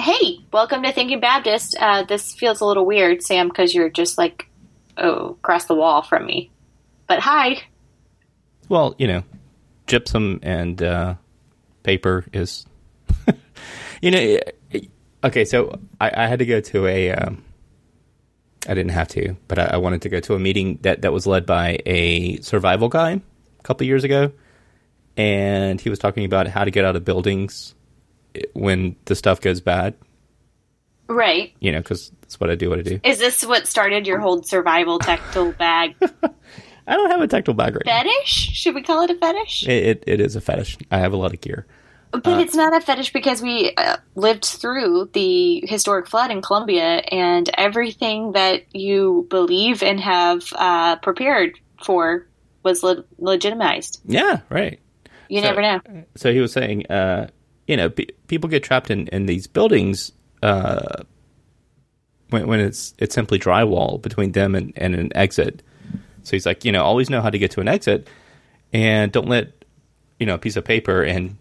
Hey, welcome to Thinking Baptist. Uh, this feels a little weird, Sam, because you're just like, oh, across the wall from me. But hi. Well, you know, gypsum and uh, paper is, you know, okay. So I, I, had to go to a. Um, I didn't have to, but I, I, wanted to go to a meeting that that was led by a survival guy a couple years ago, and he was talking about how to get out of buildings when the stuff goes bad. Right. You know, because that's what I do. What I do. Is this what started your whole survival tactile bag? I don't have a tactile bag right Fetish? Now. Should we call it a fetish? It, it, it is a fetish. I have a lot of gear. But uh, it's not a fetish because we uh, lived through the historic flood in Columbia, and everything that you believe and have uh, prepared for was le- legitimized. Yeah, right. You so, never know. So he was saying, uh, you know, people get trapped in, in these buildings uh, when, when it's it's simply drywall between them and, and an exit. So he's like, you know, always know how to get to an exit, and don't let you know a piece of paper and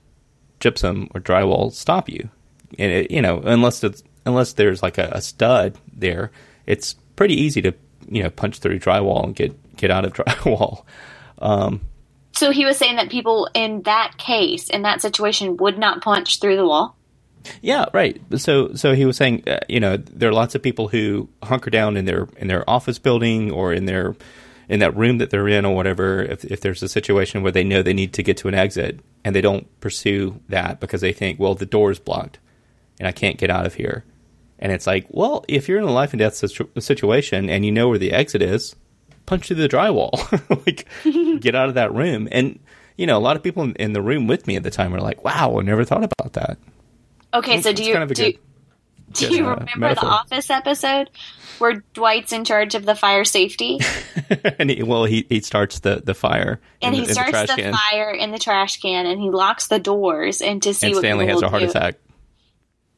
gypsum or drywall stop you. And it, you know, unless it's unless there's like a, a stud there, it's pretty easy to you know punch through drywall and get get out of drywall. Um, so he was saying that people in that case, in that situation, would not punch through the wall. Yeah, right. So, so he was saying, uh, you know, there are lots of people who hunker down in their in their office building or in their in that room that they're in or whatever. If if there's a situation where they know they need to get to an exit and they don't pursue that because they think, well, the door is blocked and I can't get out of here. And it's like, well, if you're in a life and death situ- situation and you know where the exit is, punch through the drywall, like get out of that room. And you know, a lot of people in, in, the room with me at the time were like, "Wow, I never thought about that." Okay, so do you kind of do, good, do good, you uh, remember metaphor. the Office episode where Dwight's in charge of the fire safety? and he, well, he he starts the the fire, and he the, starts the, the fire in the trash can, and he locks the doors, and to see and what Stanley has a heart do. attack.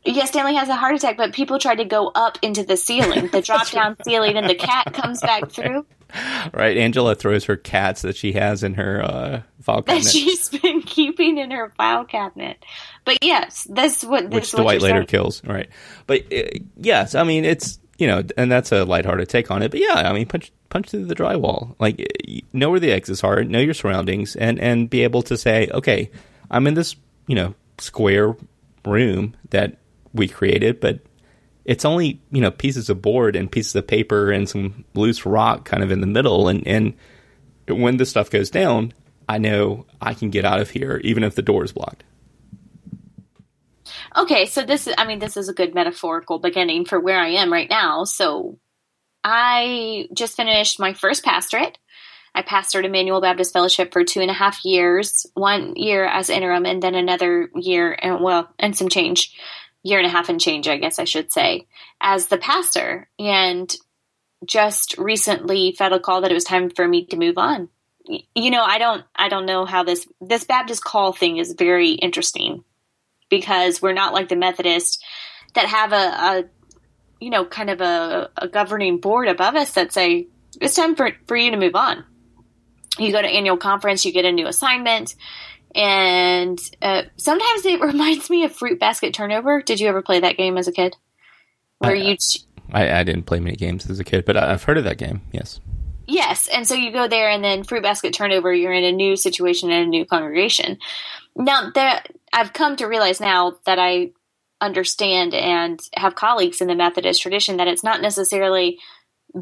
Yes, Stanley has a heart attack, but people try to go up into the ceiling, the drop down right. ceiling, and the cat comes back through. Right, Angela throws her cats that she has in her uh, file cabinet. That she's been keeping in her file cabinet. But yes, that's what this which Dwight later saying. kills. Right, but uh, yes, I mean it's you know, and that's a lighthearted take on it. But yeah, I mean punch punch through the drywall, like know where the exits are, know your surroundings, and and be able to say, okay, I'm in this you know square room that we created, but it's only you know pieces of board and pieces of paper and some loose rock kind of in the middle, and and when the stuff goes down, I know I can get out of here even if the door is blocked. Okay, so this is I mean this is a good metaphorical beginning for where I am right now. So I just finished my first pastorate. I pastored Emmanuel Baptist Fellowship for two and a half years, one year as interim, and then another year and well, and some change year and a half and change, I guess I should say, as the pastor. And just recently felt a call that it was time for me to move on. You know, I don't I don't know how this this Baptist call thing is very interesting because we're not like the Methodist that have a, a you know, kind of a, a governing board above us that say it's time for for you to move on. You go to annual conference, you get a new assignment, and uh, sometimes it reminds me of Fruit Basket Turnover. Did you ever play that game as a kid? Where I, you? I, I didn't play many games as a kid, but I've heard of that game. Yes. Yes, and so you go there, and then Fruit Basket Turnover. You're in a new situation in a new congregation. Now that I've come to realize now that I understand and have colleagues in the Methodist tradition that it's not necessarily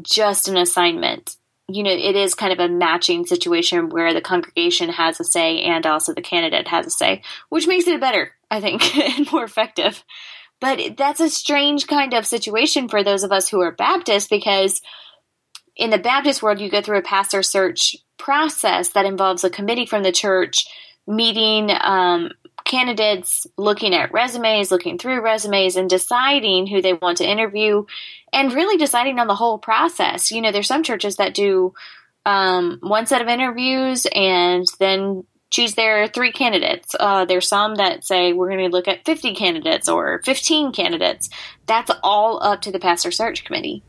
just an assignment you know, it is kind of a matching situation where the congregation has a say and also the candidate has a say, which makes it better, I think, and more effective. But that's a strange kind of situation for those of us who are Baptist because in the Baptist world, you go through a pastor search process that involves a committee from the church meeting um, candidates, looking at resumes, looking through resumes, and deciding who they want to interview and really deciding on the whole process. You know, there's some churches that do um, one set of interviews and then choose their three candidates. Uh, there's some that say we're going to look at 50 candidates or 15 candidates. That's all up to the pastor search committee.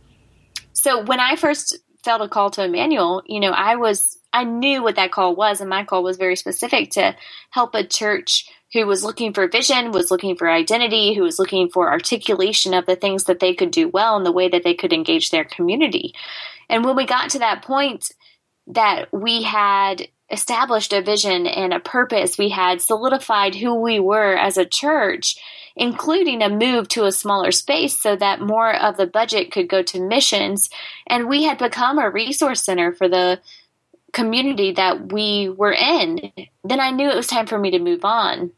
So when I first felt a call to Emmanuel, you know, I was I knew what that call was, and my call was very specific to help a church who was looking for vision, was looking for identity, who was looking for articulation of the things that they could do well and the way that they could engage their community. And when we got to that point that we had established a vision and a purpose, we had solidified who we were as a church, including a move to a smaller space so that more of the budget could go to missions. And we had become a resource center for the community that we were in. Then I knew it was time for me to move on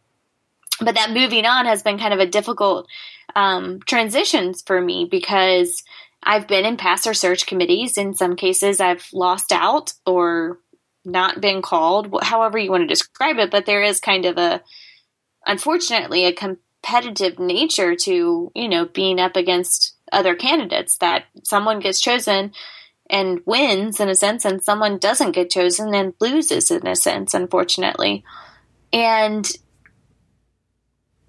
but that moving on has been kind of a difficult um, transitions for me because I've been in pastor search committees. In some cases, I've lost out or not been called, however you want to describe it. But there is kind of a, unfortunately, a competitive nature to you know being up against other candidates. That someone gets chosen and wins in a sense, and someone doesn't get chosen and loses in a sense, unfortunately. And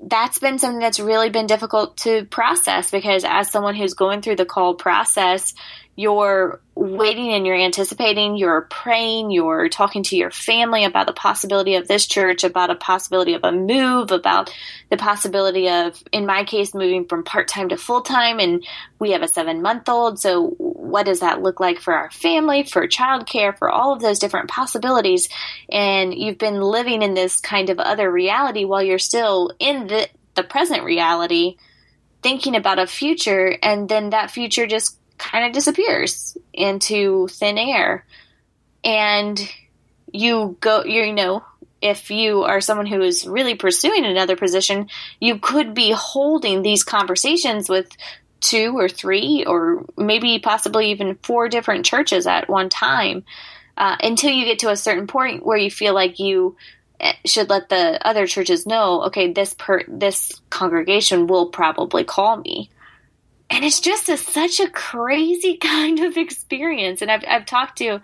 that's been something that's really been difficult to process because as someone who's going through the call process, you're waiting and you're anticipating, you're praying, you're talking to your family about the possibility of this church, about a possibility of a move, about the possibility of, in my case, moving from part time to full time. And we have a seven month old. So, what does that look like for our family, for childcare, for all of those different possibilities? And you've been living in this kind of other reality while you're still in the, the present reality, thinking about a future, and then that future just kind of disappears into thin air. And you go, you know, if you are someone who is really pursuing another position, you could be holding these conversations with two or three or maybe possibly even four different churches at one time uh, until you get to a certain point where you feel like you eh, should let the other churches know okay this per this congregation will probably call me and it's just a, such a crazy kind of experience. And I've, I've talked to,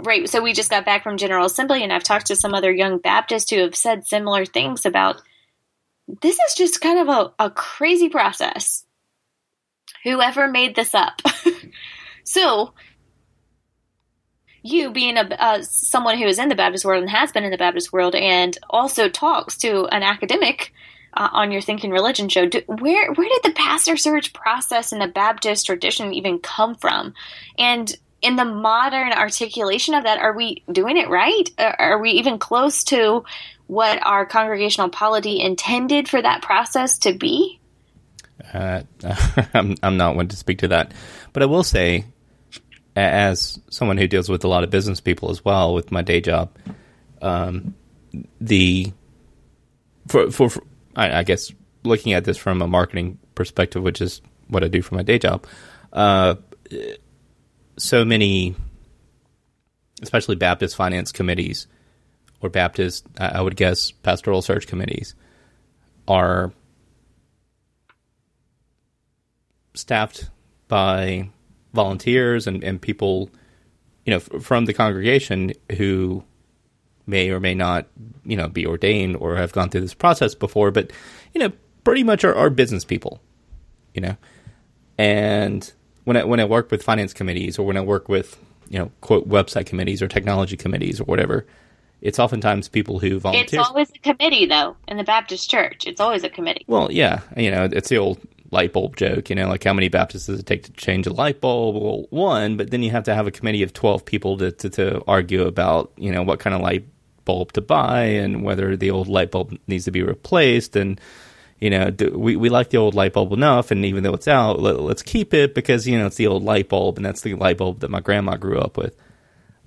right, so we just got back from General Assembly, and I've talked to some other young Baptists who have said similar things about this is just kind of a, a crazy process. Whoever made this up. so, you being a uh, someone who is in the Baptist world and has been in the Baptist world and also talks to an academic uh, on your Thinking Religion show. Do, where where did the pastor search process in the Baptist tradition even come from? And in the modern articulation of that, are we doing it right? Are we even close to what our congregational polity intended for that process to be? Uh, I'm I'm not one to speak to that, but I will say, as someone who deals with a lot of business people as well with my day job, um, the for, for, for I, I, guess looking at this from a marketing perspective, which is what I do for my day job, uh, so many, especially Baptist finance committees or Baptist, I would guess, pastoral search committees are staffed by volunteers and, and people, you know, f- from the congregation who may or may not, you know, be ordained or have gone through this process before, but you know, pretty much are, are business people, you know. And when I when I work with finance committees or when I work with you know quote website committees or technology committees or whatever, it's oftentimes people who volunteer. It's always a committee though in the Baptist Church. It's always a committee. Well, yeah, you know, it's the old light bulb joke, you know, like how many Baptists does it take to change a light bulb? Well, one, but then you have to have a committee of 12 people to, to, to argue about, you know, what kind of light bulb to buy and whether the old light bulb needs to be replaced. And you know do, we we like the old light bulb enough and even though it's out let, us keep it because you know it's the old light bulb and that's the light bulb that my grandma grew up with.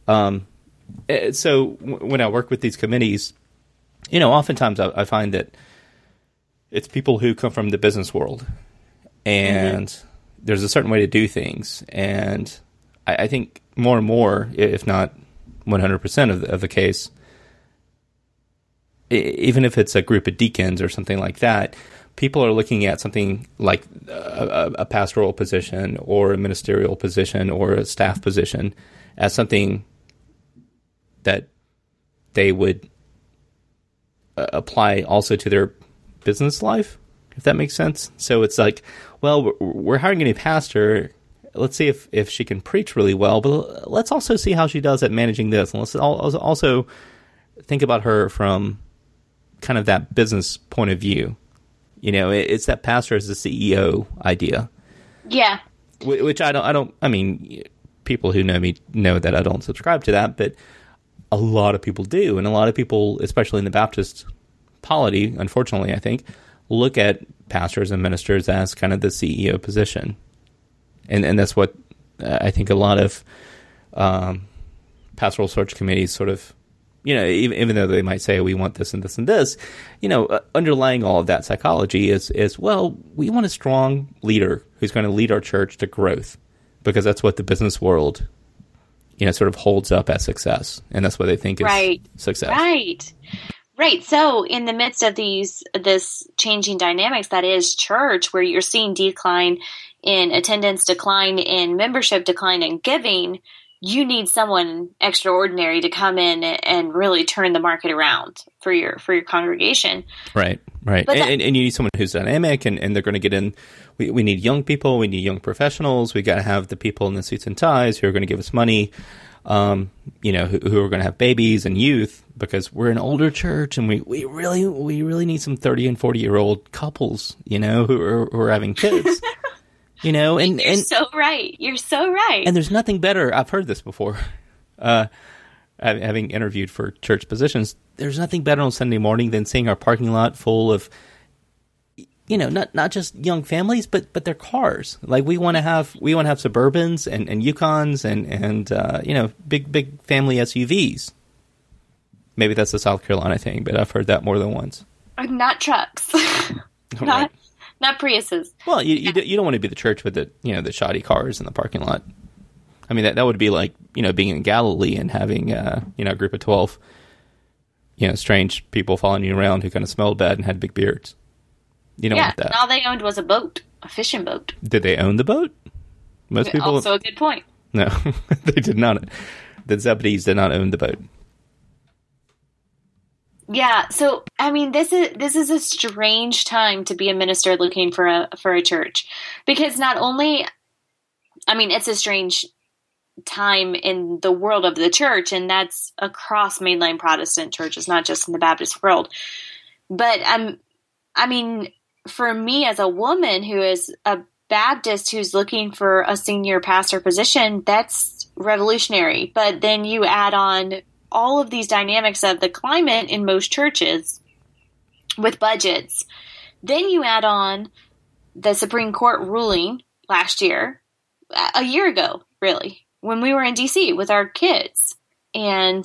Um eh, so when I work with these committees you know oftentimes I, I find that it's people who come from the business world and mm-hmm. there's a certain way to do things. And I, I think more and more if not 100% of the, of the case even if it's a group of deacons or something like that, people are looking at something like a, a, pastoral position or a ministerial position or a staff position as something that they would uh, apply also to their business life, if that makes sense. So it's like, well, we're hiring a new pastor. Let's see if, if she can preach really well, but let's also see how she does at managing this. And let's also think about her from kind of that business point of view. You know, it, it's that pastor as the CEO idea. Yeah. Which I don't. I don't. I mean, people who know me know that I don't subscribe to that, but a lot of people do, and a lot of people, especially in the Baptist polity, unfortunately, I think, look at pastors and ministers as kind of the CEO position, and and that's what uh, I think a lot of um, pastoral search committees sort of you know, even, even, though they might say we want this and this and this, you know, uh, underlying all of that psychology is is well, we want a strong leader who's going to lead our church to growth, because that's what the business world, you know, sort of holds up as success, and that's what they think is right. success. Right. Right. So, in the midst of these this changing dynamics that is church, where you're seeing decline in attendance, decline in membership, decline in giving, you need someone extraordinary to come in and really turn the market around for your for your congregation. Right, right, and, that, and, and, you need someone who's dynamic, and, and they're going to get in. We, we need young people. We need young professionals. We got to have the people in the suits and ties who are going to give us money. Um, you know, who, who, are going to have babies and youth because we're an older church, and we, we really we really need some thirty and forty year old couples. You know, who are, who are having kids. You know, and you're and so right. You're so right. And there's nothing better. I've heard this before. Uh, having interviewed for church positions, there's nothing better on Sunday morning than seeing our parking lot full of, you know, not not just young families, but but their cars. Like we want to have we want to have Suburbans and and Yukons and and uh, you know big big family SUVs. Maybe that's a South Carolina thing, but I've heard that more than once. Not trucks. not right not Priuses. Well, you you, you don't want to be the church with the you know the shoddy cars in the parking lot. I mean that that would be like you know being in Galilee and having uh, you know a group of twelve, you know, strange people following you around who kind of smelled bad and had big beards. You don't yeah, want that. all they owned was a boat, a fishing boat. Did they own the boat? Most people. Also, a good point. No, they did not. The Zebedees did not own the boat. Yeah, so I mean this is this is a strange time to be a minister looking for a for a church because not only I mean it's a strange time in the world of the church and that's across mainline Protestant churches not just in the Baptist world. But I'm I mean for me as a woman who is a Baptist who's looking for a senior pastor position, that's revolutionary. But then you add on all of these dynamics of the climate in most churches with budgets. Then you add on the Supreme Court ruling last year, a year ago, really, when we were in DC with our kids. And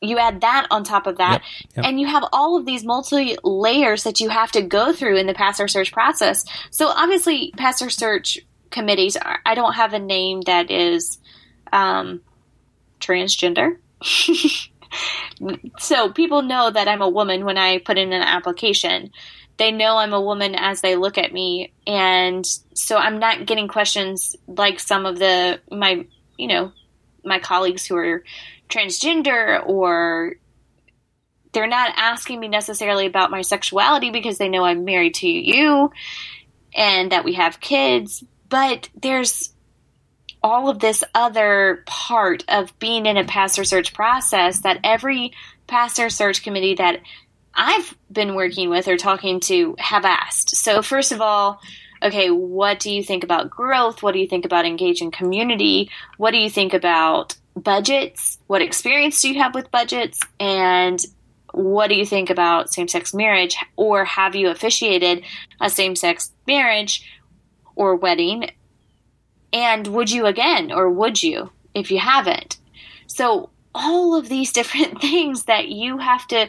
you add that on top of that, yep, yep. and you have all of these multi layers that you have to go through in the pastor search process. So, obviously, pastor search committees, are, I don't have a name that is um, transgender so people know that I'm a woman when I put in an application. They know I'm a woman as they look at me, and so I'm not getting questions like some of the my you know my colleagues who are transgender or they're not asking me necessarily about my sexuality because they know I'm married to you and that we have kids, but there's all of this other part of being in a pastor search process that every pastor search committee that I've been working with or talking to have asked. So, first of all, okay, what do you think about growth? What do you think about engaging community? What do you think about budgets? What experience do you have with budgets? And what do you think about same sex marriage? Or have you officiated a same sex marriage or wedding? And would you again, or would you if you haven't? So, all of these different things that you have to,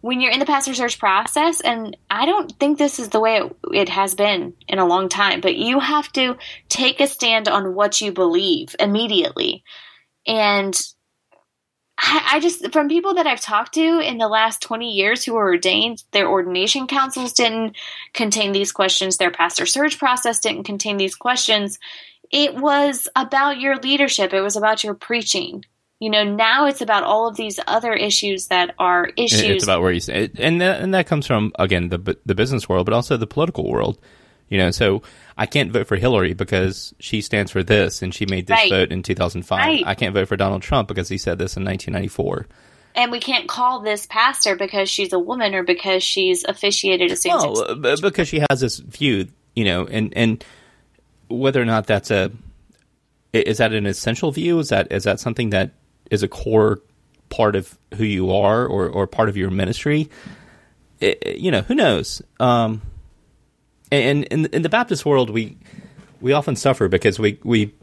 when you're in the pastor search process, and I don't think this is the way it, it has been in a long time, but you have to take a stand on what you believe immediately. And I, I just, from people that I've talked to in the last 20 years who were ordained, their ordination councils didn't contain these questions, their pastor search process didn't contain these questions it was about your leadership, it was about your preaching. You know, now it's about all of these other issues that are issues. It's about where you say, and that, and that comes from again the the business world, but also the political world. You know, so I can't vote for Hillary because she stands for this and she made this right. vote in 2005. Right. I can't vote for Donald Trump because he said this in 1994. and we can't call this pastor because she's a woman or because she's officiated a same well, uh, because she has this view, you know, and and whether or not that's a is that an essential view? Is that is that something that is a core part of who you are or or part of your ministry? It, you know, who knows? Um, and in in the Baptist world, we we often suffer because we we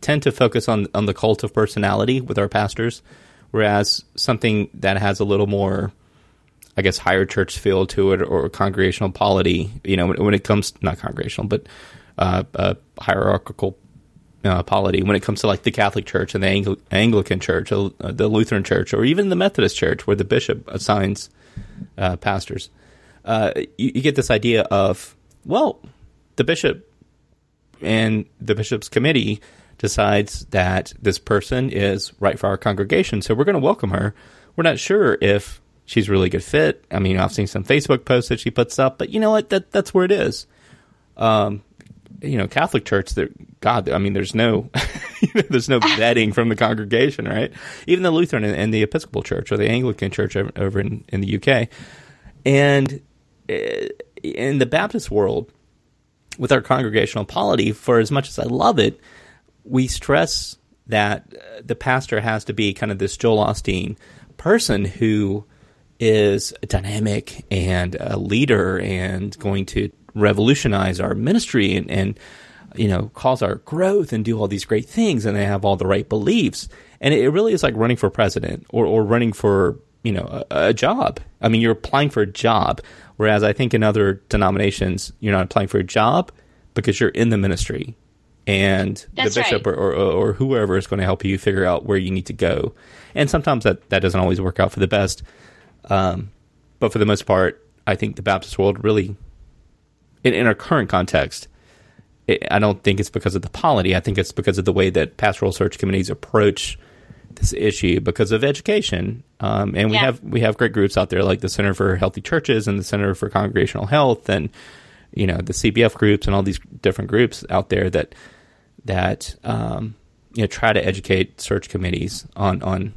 tend to focus on on the cult of personality with our pastors Whereas something that has a little more, I guess, higher church feel to it or congregational polity, you know, when, when it comes, not congregational, but uh, uh, hierarchical uh, polity, when it comes to like the Catholic Church and the Angl- Anglican Church, uh, the Lutheran Church, or even the Methodist Church, where the bishop assigns uh, pastors, uh, you, you get this idea of, well, the bishop and the bishop's committee decides that this person is right for our congregation, so we're going to welcome her. We're not sure if she's a really good fit. I mean, I've seen some Facebook posts that she puts up, but you know what? That that's where it is. Um, you know, Catholic Church. That God, I mean, there's no, there's no vetting from the congregation, right? Even the Lutheran and, the Episcopal Church or the Anglican Church over, over in, in the UK, and eh, in the Baptist world, with our congregational polity, for as much as I love it, we stress that uh, the pastor has to be kind of this Joel Osteen person who is dynamic and a leader and going to revolutionize our ministry and, and you know cause our growth and do all these great things and they have all the right beliefs and it really is like running for president or, or running for you know a, a job i mean you're applying for a job whereas i think in other denominations you're not applying for a job because you're in the ministry and That's the bishop right. or, or, or whoever is going to help you figure out where you need to go. And sometimes that, that doesn't always work out for the best. Um, but for the most part, I think the Baptist world really, in, in our current context, it, I don't think it's because of the polity. I think it's because of the way that pastoral search committees approach this issue because of education. Um, and we Yeah. have we have great groups out there like the Center for Healthy Churches and the Center for Congregational Health and you know the CBF groups and all these different groups out there that that um, you know try to educate search committees on on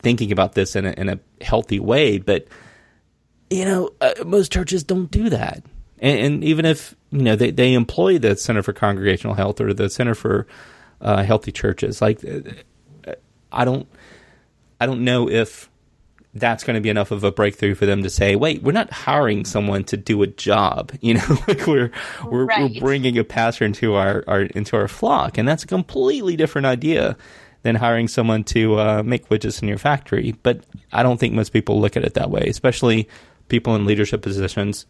thinking about this in a, in a healthy way. But you know uh, most churches don't do that, and, and even if you know they they employ the Center for Congregational Health or the Center for uh, Healthy Churches, like uh, I don't I don't know if that's going to be enough of a breakthrough for them to say, "Wait, we're not hiring someone to do a job." You know, like we're we're, Right. we're bringing a pastor into our, our into our flock, and that's a completely different idea than hiring someone to uh, make widgets in your factory. But I don't think most people look at it that way, especially people in leadership positions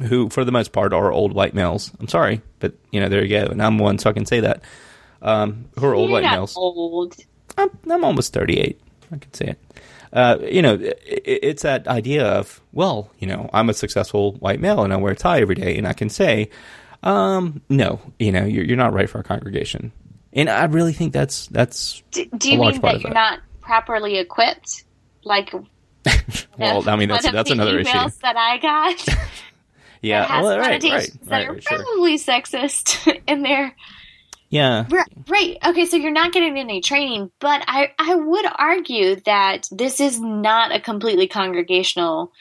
who, for the most part, are old white males. I'm sorry, but you know, there you go, and I'm one, so I can say that. Um, who are old You're white not males? old. I'm, I'm almost 38. I can say it. Uh, you know, it, it's that idea of, well, you know, I'm a successful white male and I wear a tie every day, and I can say, um, no, you know, you're, you're not right for our congregation. And I really think that's that's Do, do you mean that you're that. not properly equipped? Like, well, I mean, that's that's the another issue. that I got. that Yeah, has well, right, right, that right, are sure. probably sexist in there. Yeah, Right, right. Okay, so you're not getting any training, but I, I would argue that this is not a completely congregational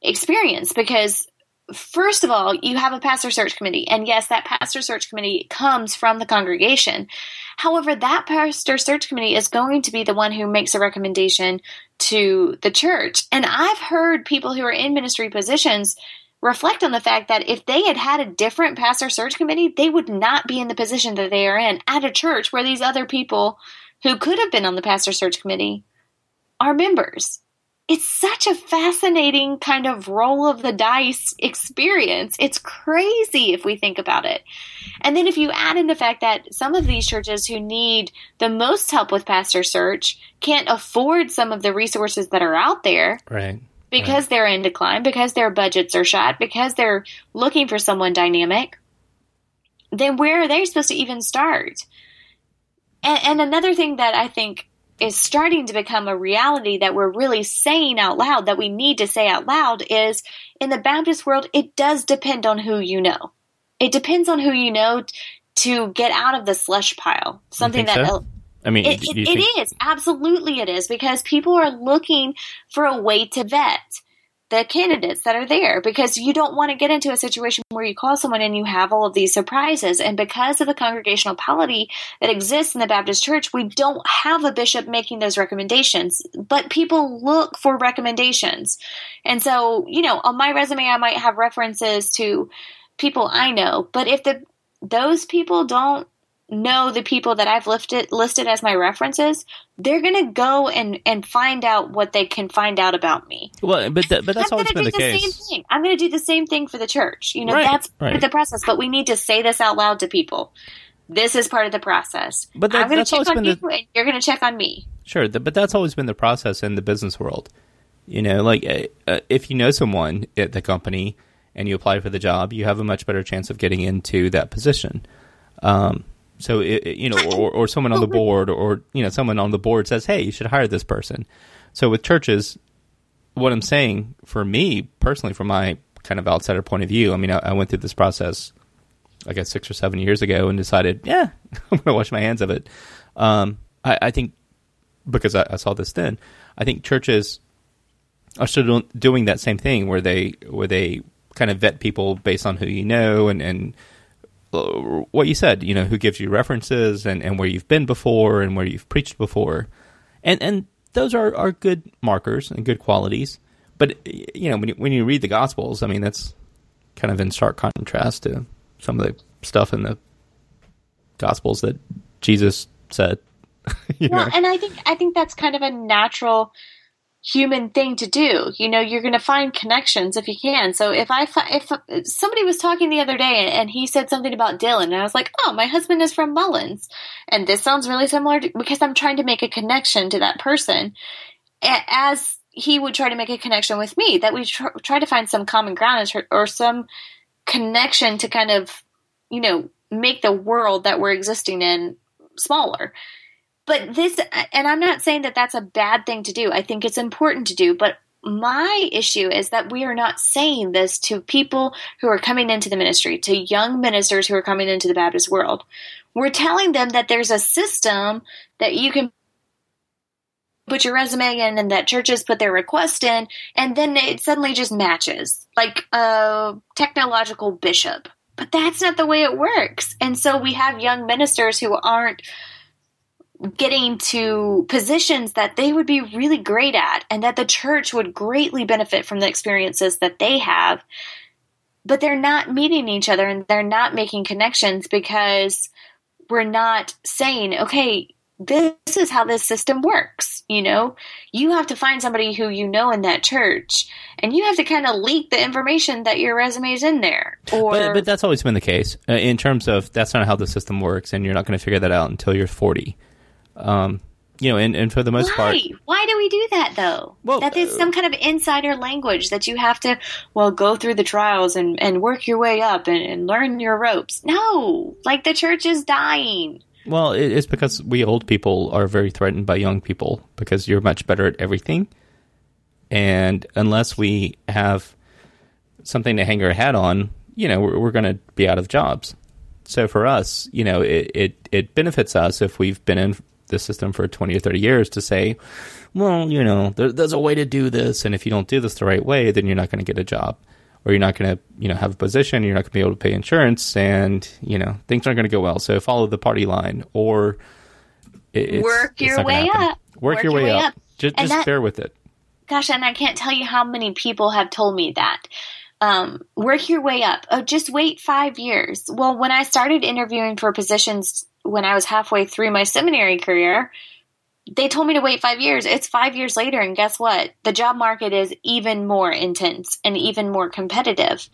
experience because, first of all, you have a pastor search committee, and yes, that pastor search committee comes from the congregation. However, that pastor search committee is going to be the one who makes a recommendation to the church. And I've heard people who are in ministry positions reflect on the fact that if they had had a different pastor search committee, they would not be in the position that they are in at a church where these other people who could have been on the pastor search committee are members. It's such a fascinating kind of roll of the dice experience. It's crazy if we think about it. And then if you add in the fact that some of these churches who need the most help with pastor search can't afford some of the resources that are out there, right. Because they're in decline, because their budgets are shot, because they're looking for someone dynamic, then where are they supposed to even start? And, and another thing that I think is starting to become a reality that we're really saying out loud, that we need to say out loud, is in the Baptist world, it does depend on who you know. It depends on who you know t- to get out of the slush pile. Something that so? I mean, It, it, it think- is. Absolutely it is because people are looking for a way to vet the candidates that are there because you don't want to get into a situation where you call someone and you have all of these surprises and because of the congregational polity that exists in the Baptist church we don't have a bishop making those recommendations but people look for recommendations. And so you know on my resume I might have references to people I know but if the those people don't know the people that I've listed listed as my references, they're gonna go and and find out what they can find out about me. Well, but that, but that's I'm always been do the case. same thing. I'm gonna do the same thing for the church. You know, Right, that's part right. of the process. But we need to say this out loud to people. This is part of the process. But that- I'm gonna check on you, the- and you're gonna check on me. Sure, th- but that's always been the process in the business world. You know, like uh, uh, if you know someone at the company and you apply for the job, you have a much better chance of getting into that position. Um, so, it, you know, or, or someone on the board, or you know, someone on the board says, "Hey, you should hire this person." So, with churches, what I'm saying for me personally, from my kind of outsider point of view, I mean, I, I went through this process, I guess six or seven years ago, and decided, yeah, I'm going to wash my hands of it. Um, I, I think because I, I saw this then, I think churches are still doing- doing that same thing where they where they kind of vet people based on who you know and and Uh, what you said, you know, who gives you references and, and where you've been before and where you've preached before, and and those are, are good markers and good qualities. But you know, when you, when you read the Gospels, I mean, that's kind of in stark contrast to some of the stuff in the Gospels that Jesus said. Well, know? and I think I think that's kind of a natural human thing to do. You know, you're going to find connections if you can. So if I if somebody was talking the other day and he said something about Dillon, and I was like, "Oh, my husband is from Mullins," and this sounds really similar to, because I'm trying to make a connection to that person, as he would try to make a connection with me. That we tr- try to find some common ground or- or some connection to kind of, you know, make the world that we're existing in smaller but this and i'm not saying that that's a bad thing to do. I think it's important to do. But my issue is that we are not saying this to people who are coming into the ministry to young ministers who are coming into the baptist world. We're telling them that there's a system that you can put your resume in and that churches put their request in and then it suddenly just matches like a technological bishop. But that's not the way it works. And so we have young ministers who aren't getting to positions that they would be really great at and that the church would greatly benefit from the experiences that they have but they're not meeting each other and they're not making connections because we're not saying okay this is how this system works you know you have to find somebody who you know in that church and you have to kind of leak the information that your resume is in there or But, but that's always been the case uh, in terms of that's not how the system works, and you're not going to figure that out until you're 40. Um, you know, and, and for the most Why? part, Why do we do that though? Well, that is uh, some kind of insider language that you have to, well, go through the trials and, and work your way up and, and learn your ropes. No, like the church is dying. well, it, it's because we old people are very threatened by young people because you're much better at everything, and unless we have something to hang our hat on, you know, we're, we're going to be out of jobs. So for us, you know, it, it, it benefits us if we've been in the system for 20 or 30 years to say, well, you know, there, there's a way to do this. And if you don't do this the right way, then you're not going to get a job or you're not going to, you know, have a position. You're not going to be able to pay insurance and, you know, things aren't going to go well. So follow the party line or it, it's, Work your way up. Work, your way, up. Just, just that- bear with it. Gosh, and I can't tell you how many people have told me that. Um, work your way up. Oh, just wait five years. Well, when I started interviewing for positions when I was halfway through my seminary career, they told me to wait five years. It's five years later, and guess what? The job market is even more intense and even more competitive.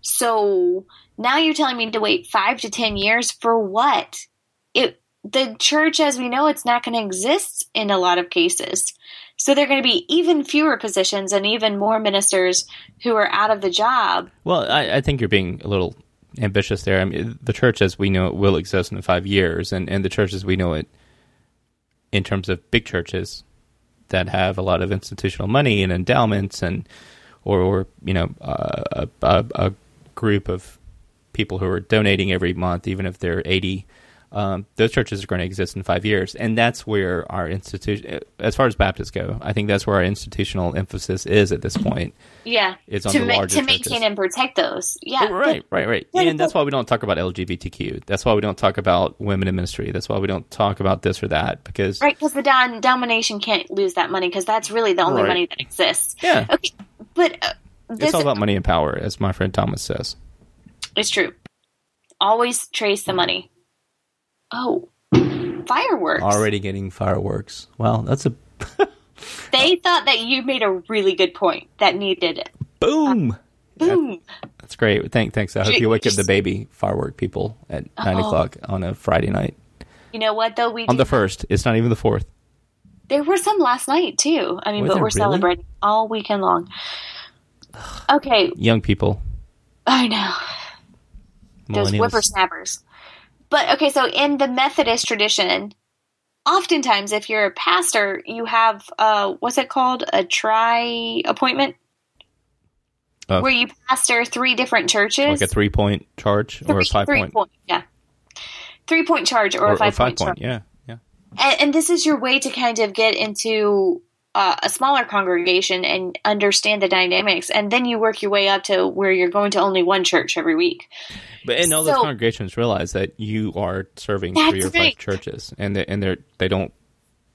So now you're telling me to wait five to ten years for what? It the church, as we know, it's not going to exist in a lot of cases. So there are going to be even fewer positions and even more ministers who are out of the job. Well, I, I think you're being a little ambitious there. I mean, the church as we know it will exist in five years, and, and the church as we know it, in terms of big churches that have a lot of institutional money and endowments, and or, or you know uh, a, a, a group of people who are donating every month, even if they're 80, um, those churches are going to exist in five years, and that's where our institution, as far as Baptists go, I think that's where our institutional emphasis is at this point. Yeah, It's on to the ma- to maintain churches. and protect those. Yeah, Right, right, right. Yeah, and that's why we don't talk about LGBTQ. That's why we don't talk about women in ministry. That's why we don't talk about this or that because Right, because the don- domination can't lose that money because that's really the only Right. money that exists. yeah, Okay, but uh, this it's all about money and power, as my friend Thomas says. It's true. Always trace the money. Oh, fireworks! Already getting fireworks. Well, that's a They thought that you made a really good point that needed boom. Uh, boom. That's great. Thank, thanks. I hope you wake up the baby firework people at nine o'clock on a Friday night. You know what though? We On the first. It's not even the fourth. there were some last night too. I mean, Were but we're really? celebrating all weekend long. Okay, Young people, I know. those whippersnappers. But okay, so in the Methodist tradition, oftentimes if you're a pastor, you have uh what's it called? A tri appointment? Oh. Where you pastor three different churches. like a three point charge or a Three- five three point, yeah. Three point charge or, or, a or five, five point, point. charge. Yeah, yeah. And, and this is your way to kind of get into uh, a smaller congregation and understand the dynamics. And then you work your way up to where you're going to only one church every week. But and all those congregations realize that you are serving three or five right. churches, and they, and they they don't,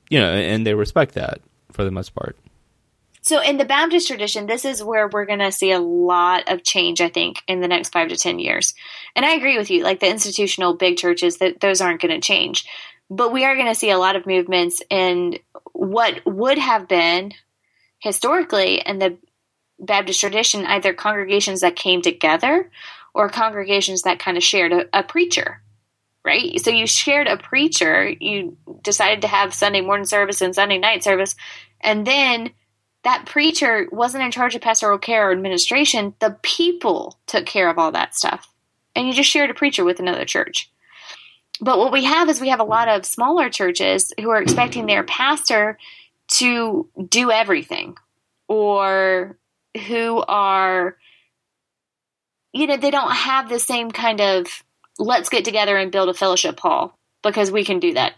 you know, and they respect that for the most part. So in the Baptist tradition, this is where we're going to see a lot of change, I think, in the next five to 10 years. And I agree with you, like the institutional big churches, that those aren't going to change. But we are going to see a lot of movements in what would have been historically in the Baptist tradition, either congregations that came together or congregations that kind of shared a, a preacher. Right? So you shared a preacher, you decided to have Sunday morning service and Sunday night service, and then that preacher wasn't in charge of pastoral care or administration. The people took care of all that stuff. And you just shared a preacher with another church. But what we have is we have a lot of smaller churches who are expecting their pastor to do everything or who are, you know, they don't have the same kind of let's get together and build a fellowship hall because we can do that.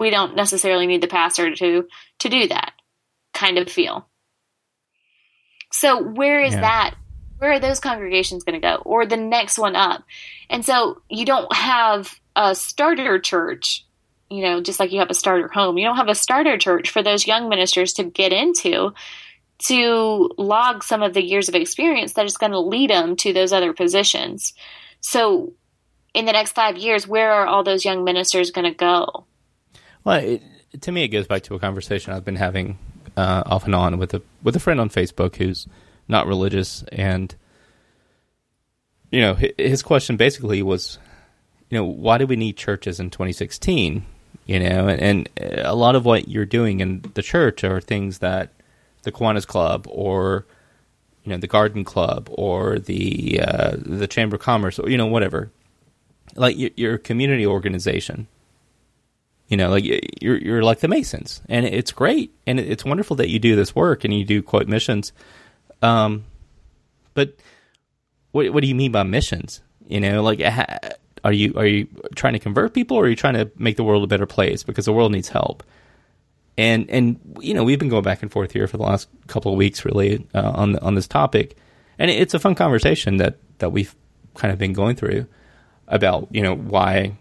We don't necessarily need the pastor to to do that kind of feel. So where is Yeah. that? Where are those congregations going to go, or the next one up? And so you don't have a starter church, you know, just like you have a starter home. You don't have a starter church for those young ministers to get into to log some of the years of experience that is going to lead them to those other positions. So in the next five years, where are all those young ministers going to go? Well, it, to me, it goes back to a conversation I've been having uh, off and on with a with a friend on Facebook who's not religious, and you know, his question basically was, you know, why do we need churches in 2016? You know, and, and a lot of what you're doing in the church are things that the Kiwanis Club or you know the Garden Club or the uh, the Chamber of Commerce or you know whatever, like your, your community organization. You know, like you're you're like the Masons, and it's great, and it's wonderful that you do this work and you do quote missions. Um, but what what do you mean by missions? You know, like are you are you trying to convert people, or are you trying to make the world a better place because the world needs help? And and you know we've been going back and forth here for the last couple of weeks, really, uh, on on this topic, and it's a fun conversation that that we've kind of been going through about you know why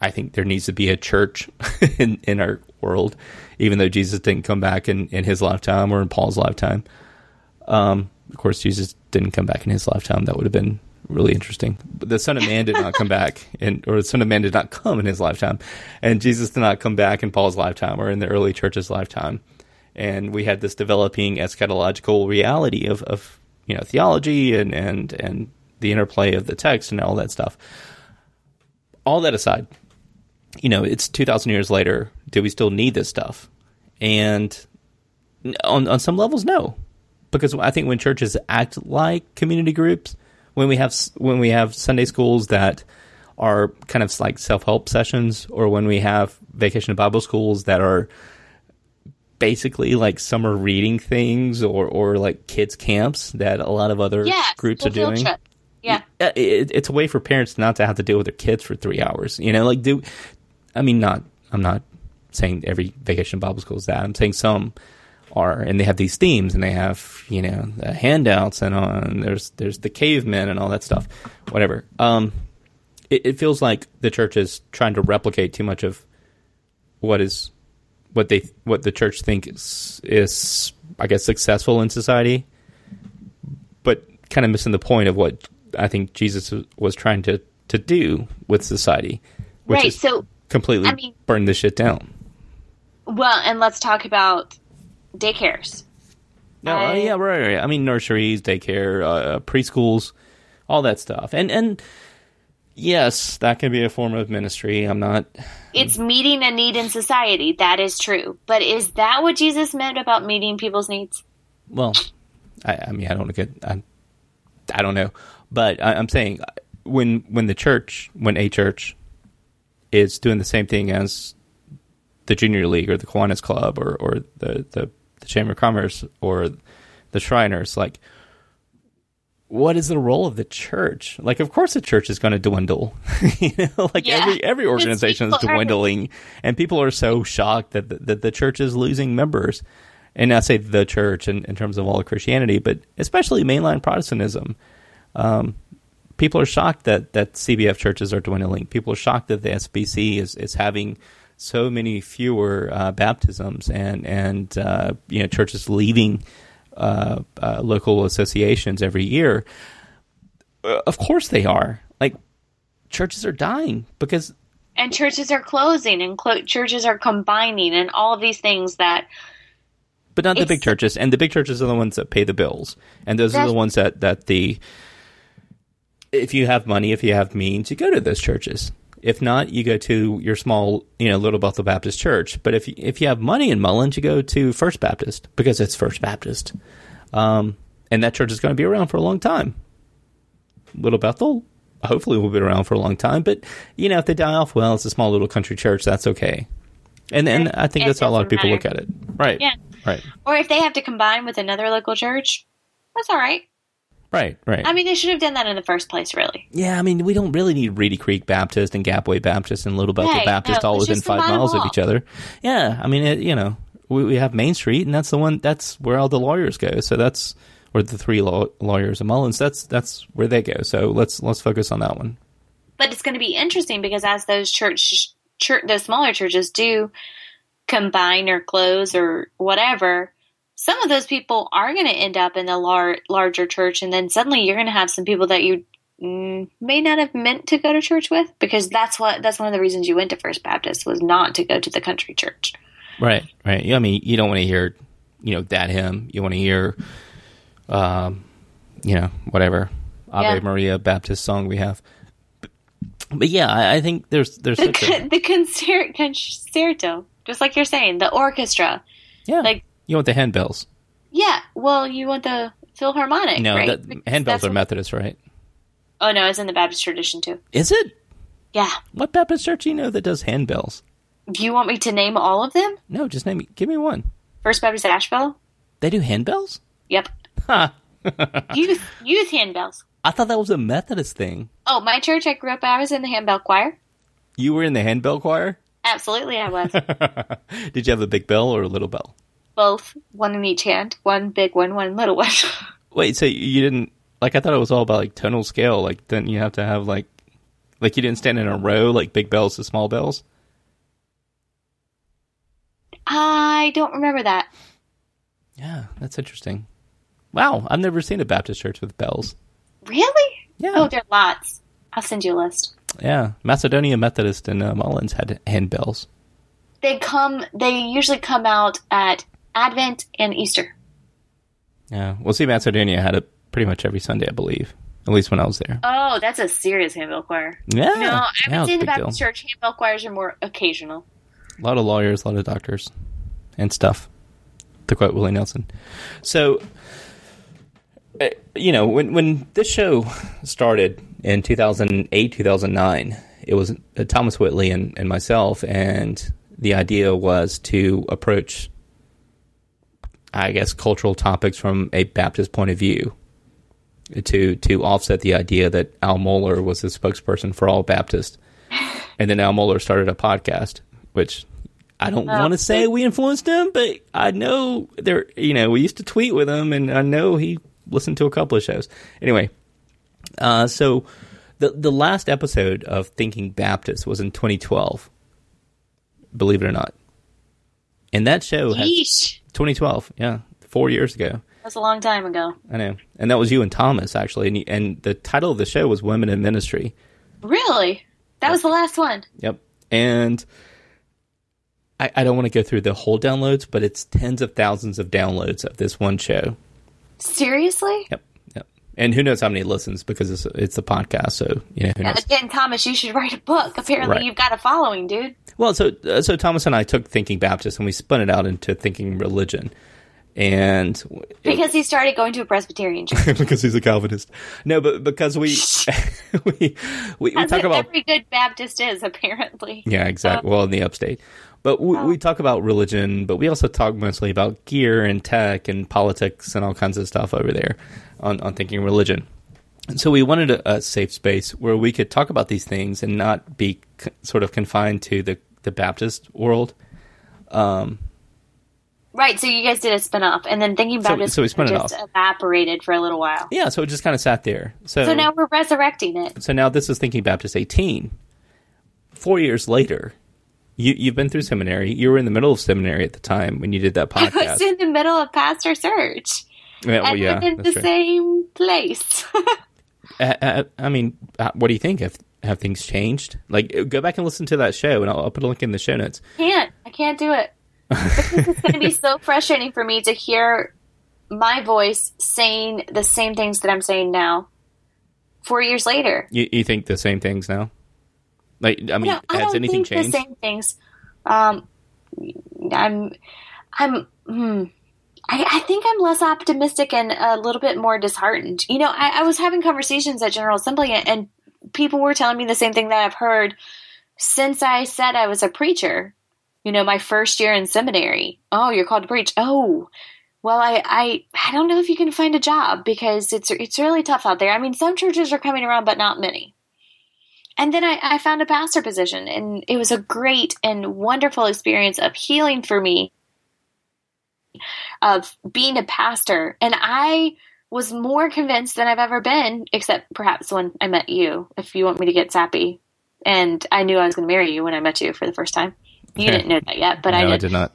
I think there needs to be a church in, in our world, even though Jesus didn't come back in, in his lifetime or in Paul's lifetime. Um, of course, Jesus didn't come back in his lifetime. That would have been really interesting. But the Son of Man did not come back, in, or the Son of Man did not come in his lifetime, and Jesus did not come back in Paul's lifetime or in the early church's lifetime. And we had this developing eschatological reality of, of you know theology and and and the interplay of the text and all that stuff. All that aside, you know, it's 2,000 years later. Do we still need this stuff? And on, on some levels, no. Because I think when churches act like community groups, when we have when we have Sunday schools that are kind of like self help sessions, or when we have vacation Bible schools that are basically like summer reading things, or or like kids camps that a lot of other Yeah, groups are doing. trip. Yeah. it, it's a way for parents not to have to deal with their kids for three hours. You know, like do. I mean, not. I'm not saying every vacation Bible school is that. I'm saying some are, and they have these themes, and they have you know the handouts, and on there's there's the cavemen and all that stuff, whatever. Um, it, it feels like the church is trying to replicate too much of what is what they what the church thinks is, is I guess successful in society, but kind of missing the point of what I think Jesus was trying to to do with society, which right. is So, completely I mean- burn this shit down. well, and let's talk about daycares. No, uh, yeah, right, right. I mean, nurseries, daycare, uh, preschools, all that stuff, and and yes, that can be a form of ministry. I'm not. It's meeting a need in society. That is true. But is that what Jesus meant about meeting people's needs? Well, I, I mean, I don't get. I, I don't know, but I, I'm saying when when the church, when a church is doing the same thing as the junior league or the Kiwanis Club or or the, the the Chamber of Commerce or the Shriners, like. What is the role of the church? Like, of course, the church is going to dwindle. you know, like Yeah. every every organization is people are- dwindling, and people are so shocked that the, that the church is losing members and I say the church in, in terms of all of Christianity, but especially mainline Protestantism. Um, people are shocked that, that CBF churches are dwindling. People are shocked that the SBC is, is having so many fewer uh, baptisms and and uh, you know churches leaving uh, uh, local associations every year. Uh, of course they are. Like churches are dying because And churches are closing and clo- churches are combining and all of these things that but not the big churches. And the big churches are the ones that pay the bills, and those are the ones that that the if you have money, if you have means, you go to those churches. If not, you go to your small, you know, Little Bethel Baptist church. But if you, if you have money in Mullins, you go to First Baptist because it's First Baptist, um, and that church is going to be around for a long time. Little Bethel, hopefully, will be around for a long time. But you know, if they die off, well, it's a small little country church. That's okay. And and Right. I think It that's how a lot of people look at it. Right. Yeah. Right. or if they have to combine with another local church, that's all right. Right. Right. I mean, they should have done that in the first place, really. Yeah, I mean, we don't really need Reedy Creek Baptist and Gapway Baptist and Little Bethel Right, Baptist no, all within five miles of each other. Yeah, I mean, it, you know, we, we have Main Street, and that's the one. That's where all the lawyers go. So that's where the three law, lawyers of Mullins. That's that's where they go. So let's let's focus on that one. But it's going to be interesting because as those church, church those smaller churches do combine or close or whatever, some of those people are going to end up in the lar- larger church, and then suddenly you're going to have some people that you mm, may not have meant to go to church with because that's what that's one of the reasons you went to First Baptist was not to go to the country church. Right. Right. I mean, you don't want to hear, you know, that hymn. You want to hear, um, you know, whatever Ave Yeah. Maria Baptist song we have. But, but yeah, I, I think there's there's The such a, the concer- concerto, just like you're saying, the orchestra. yeah. like- you want the handbells? Yeah, well, you want the Philharmonic, No, right? Because handbells are Methodist, right? Oh no, it's in the Baptist tradition too. Is it? Yeah. What Baptist church do you know that does handbells? Do you want me to name all of them? No, just name me. Give me one. First Baptist Asheville. They do handbells? Yep. Ha! Youth youth handbells. I thought that was a Methodist thing. Oh, my church I grew up I was in the handbell choir. You were in the handbell choir? Absolutely, I was. Did you have a big bell or a little bell? Both, one in each hand, one big one, one little one. Wait, so you didn't like? I thought it was all about like tonal scale. Like, then you have to have like, like you didn't stand in a row like big bells to small bells. I don't remember that. Yeah, that's interesting. Wow, I've never seen a Baptist church with bells. Really? Yeah, Oh, there are lots. I'll send you a list. yeah. Macedonia Methodist in uh, Mullins had handbells. They come. They usually come out at Advent and Easter. Yeah, well, see, Macedonia had it pretty much every Sunday, I believe. At least when I was there. Oh, that's a serious handbell choir. Yeah, No, I yeah, haven't it's the big deal. Baptist church handbell choirs are more occasional. A lot of lawyers, a lot of doctors, and stuff. To quote Willie Nelson. So, uh, you know, when when this show started in 2008, 2009, it was Thomas Whitley and, and myself, and the idea was to approach, I guess, cultural topics from a Baptist point of view. to to offset the idea that Al Mohler was the spokesperson for all Baptists. and then Al Mohler started a podcast, which I don't want to say we influenced him, but I know there. You know, we used to tweet with him, and I know he listened to a couple of shows. Anyway, uh, so the the last episode of Thinking Baptist was in 2012. Believe it or not, and that show has. 2012. Yeah, four years ago. That's a long time ago. I know, and that was you and Thomas actually, and, and the title of the show was Women in Ministry. Really? That was the last one. Yep, and I, I don't want to go through the whole downloads, but it's tens of thousands of downloads of this one show. Seriously? Yep, yep, and who knows how many listens because it's it's a podcast, so you know who knows. Again, Thomas, you should write a book. Apparently, Right. you've got a following, dude. Well, so uh, so Thomas and I took Thinking Baptist and we spun it out into Thinking Religion, and Because he started going to a Presbyterian church. because he's a Calvinist. No, but because we we we, we talk about every good Baptist is, apparently. Yeah, exactly. well, in the upstate. But we, we talk about religion, but we also talk mostly about gear and tech and politics and all kinds of stuff over there on, on thinking religion. And so we wanted a, a safe space where we could talk about these things and not be c- sort of confined to the, the Baptist world. Right, so you guys did a spin off, and then thinking So- about it so we spun it just evaporated for a little while. Yeah, so it just kind of sat there. So, So now we're resurrecting it. so now this is Thinking Baptist 18. Four years later, you, you've been through seminary. You were in the middle of seminary at the time when you did that I was podcast. in the middle of pastor search. yeah, well, and yeah, we're in the true. same place. Uh, uh, I mean, uh, what do you think? Have have things changed? Like, go back and listen to that show, and I'll, I'll put a link in the show notes. can't. I can't do it. Because it's going to be so frustrating for me to hear my voice saying the same things that I'm saying now. Four years later. You, you think the same things now? Like, I mean, No, I has don't anything think changed? the same things. Um, I'm, I'm. Hmm, I, I think I'm less optimistic and a little bit more disheartened. You know, I, I was having conversations at General Assembly, and, and people were telling me the same thing that I've heard since I said I was a preacher. You know, my first year in seminary. Oh, you're called to preach. Oh, well, I, I, I don't know if you can find a job because it's it's really tough out there. I mean, some churches are coming around, but not many. And then I, I found a pastor position, and it was a great and wonderful experience of healing for me, of being a pastor. And I was more convinced than I've ever been, except perhaps when I met you, if you want me to get sappy. And I knew I was going to marry you when I met you for the first time. You didn't know that yet, but no, I did. I did not.